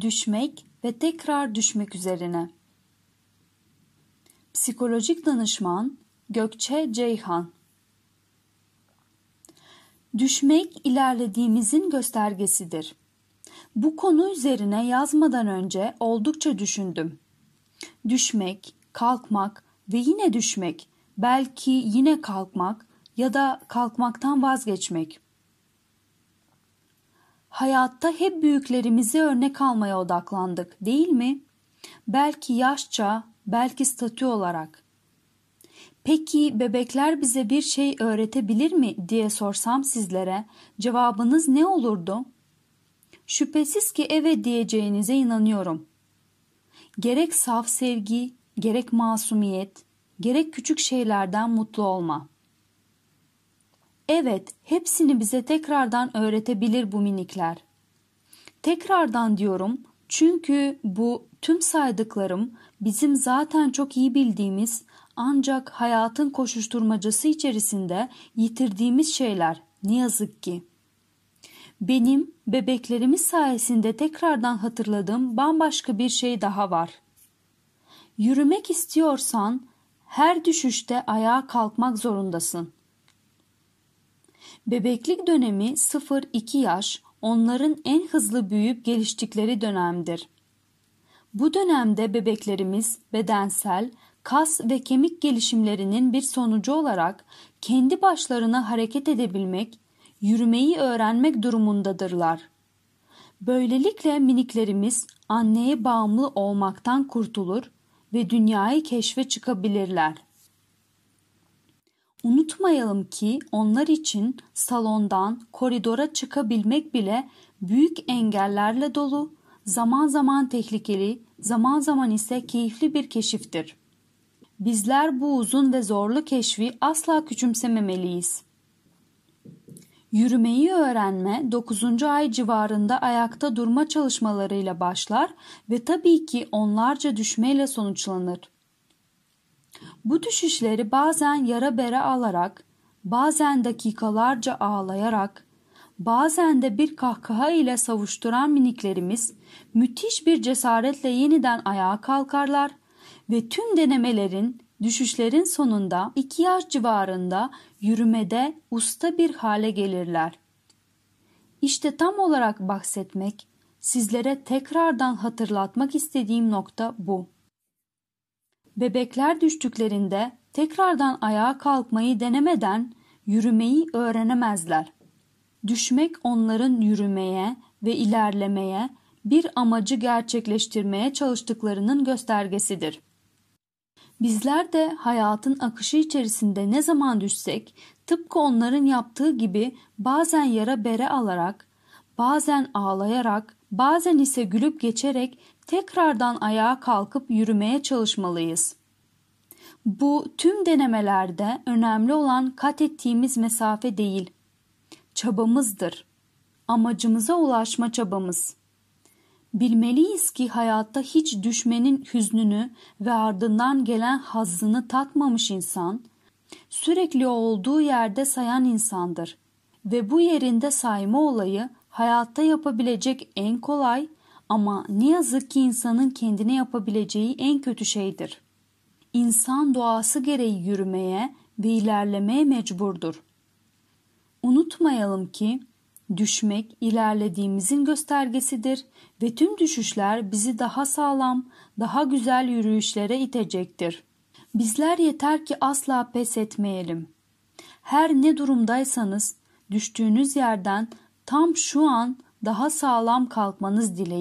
düşmek ve tekrar düşmek üzerine. Psikolojik danışman Gökçe Ceyhan Düşmek ilerlediğimizin göstergesidir. Bu konu üzerine yazmadan önce oldukça düşündüm. Düşmek, kalkmak ve yine düşmek, belki yine kalkmak ya da kalkmaktan vazgeçmek. Hayatta hep büyüklerimizi örnek almaya odaklandık, değil mi? Belki yaşça, belki statü olarak. Peki bebekler bize bir şey öğretebilir mi diye sorsam sizlere cevabınız ne olurdu? Şüphesiz ki evet diyeceğinize inanıyorum. Gerek saf sevgi, gerek masumiyet, gerek küçük şeylerden mutlu olma. Evet, hepsini bize tekrardan öğretebilir bu minikler. Tekrardan diyorum çünkü bu tüm saydıklarım bizim zaten çok iyi bildiğimiz ancak hayatın koşuşturmacası içerisinde yitirdiğimiz şeyler ne yazık ki. Benim bebeklerimiz sayesinde tekrardan hatırladığım bambaşka bir şey daha var. Yürümek istiyorsan her düşüşte ayağa kalkmak zorundasın. Bebeklik dönemi 0-2 yaş onların en hızlı büyüyüp geliştikleri dönemdir. Bu dönemde bebeklerimiz bedensel, kas ve kemik gelişimlerinin bir sonucu olarak kendi başlarına hareket edebilmek, yürümeyi öğrenmek durumundadırlar. Böylelikle miniklerimiz anneye bağımlı olmaktan kurtulur ve dünyayı keşfe çıkabilirler. Unutmayalım ki onlar için salondan koridora çıkabilmek bile büyük engellerle dolu, zaman zaman tehlikeli, zaman zaman ise keyifli bir keşiftir. Bizler bu uzun ve zorlu keşfi asla küçümsememeliyiz. Yürümeyi öğrenme 9. ay civarında ayakta durma çalışmalarıyla başlar ve tabii ki onlarca düşmeyle sonuçlanır. Bu düşüşleri bazen yara bere alarak, bazen dakikalarca ağlayarak, bazen de bir kahkaha ile savuşturan miniklerimiz müthiş bir cesaretle yeniden ayağa kalkarlar ve tüm denemelerin, düşüşlerin sonunda iki yaş civarında yürümede usta bir hale gelirler. İşte tam olarak bahsetmek, sizlere tekrardan hatırlatmak istediğim nokta bu. Bebekler düştüklerinde tekrardan ayağa kalkmayı denemeden yürümeyi öğrenemezler. Düşmek onların yürümeye ve ilerlemeye, bir amacı gerçekleştirmeye çalıştıklarının göstergesidir. Bizler de hayatın akışı içerisinde ne zaman düşsek, tıpkı onların yaptığı gibi bazen yara bere alarak, bazen ağlayarak, bazen ise gülüp geçerek tekrardan ayağa kalkıp yürümeye çalışmalıyız. Bu tüm denemelerde önemli olan kat ettiğimiz mesafe değil, çabamızdır. Amacımıza ulaşma çabamız. Bilmeliyiz ki hayatta hiç düşmenin hüznünü ve ardından gelen hazzını tatmamış insan, sürekli olduğu yerde sayan insandır ve bu yerinde sayma olayı hayatta yapabilecek en kolay ama ne yazık ki insanın kendine yapabileceği en kötü şeydir. İnsan doğası gereği yürümeye ve ilerlemeye mecburdur. Unutmayalım ki düşmek ilerlediğimizin göstergesidir ve tüm düşüşler bizi daha sağlam, daha güzel yürüyüşlere itecektir. Bizler yeter ki asla pes etmeyelim. Her ne durumdaysanız düştüğünüz yerden tam şu an daha sağlam kalkmanız dileği.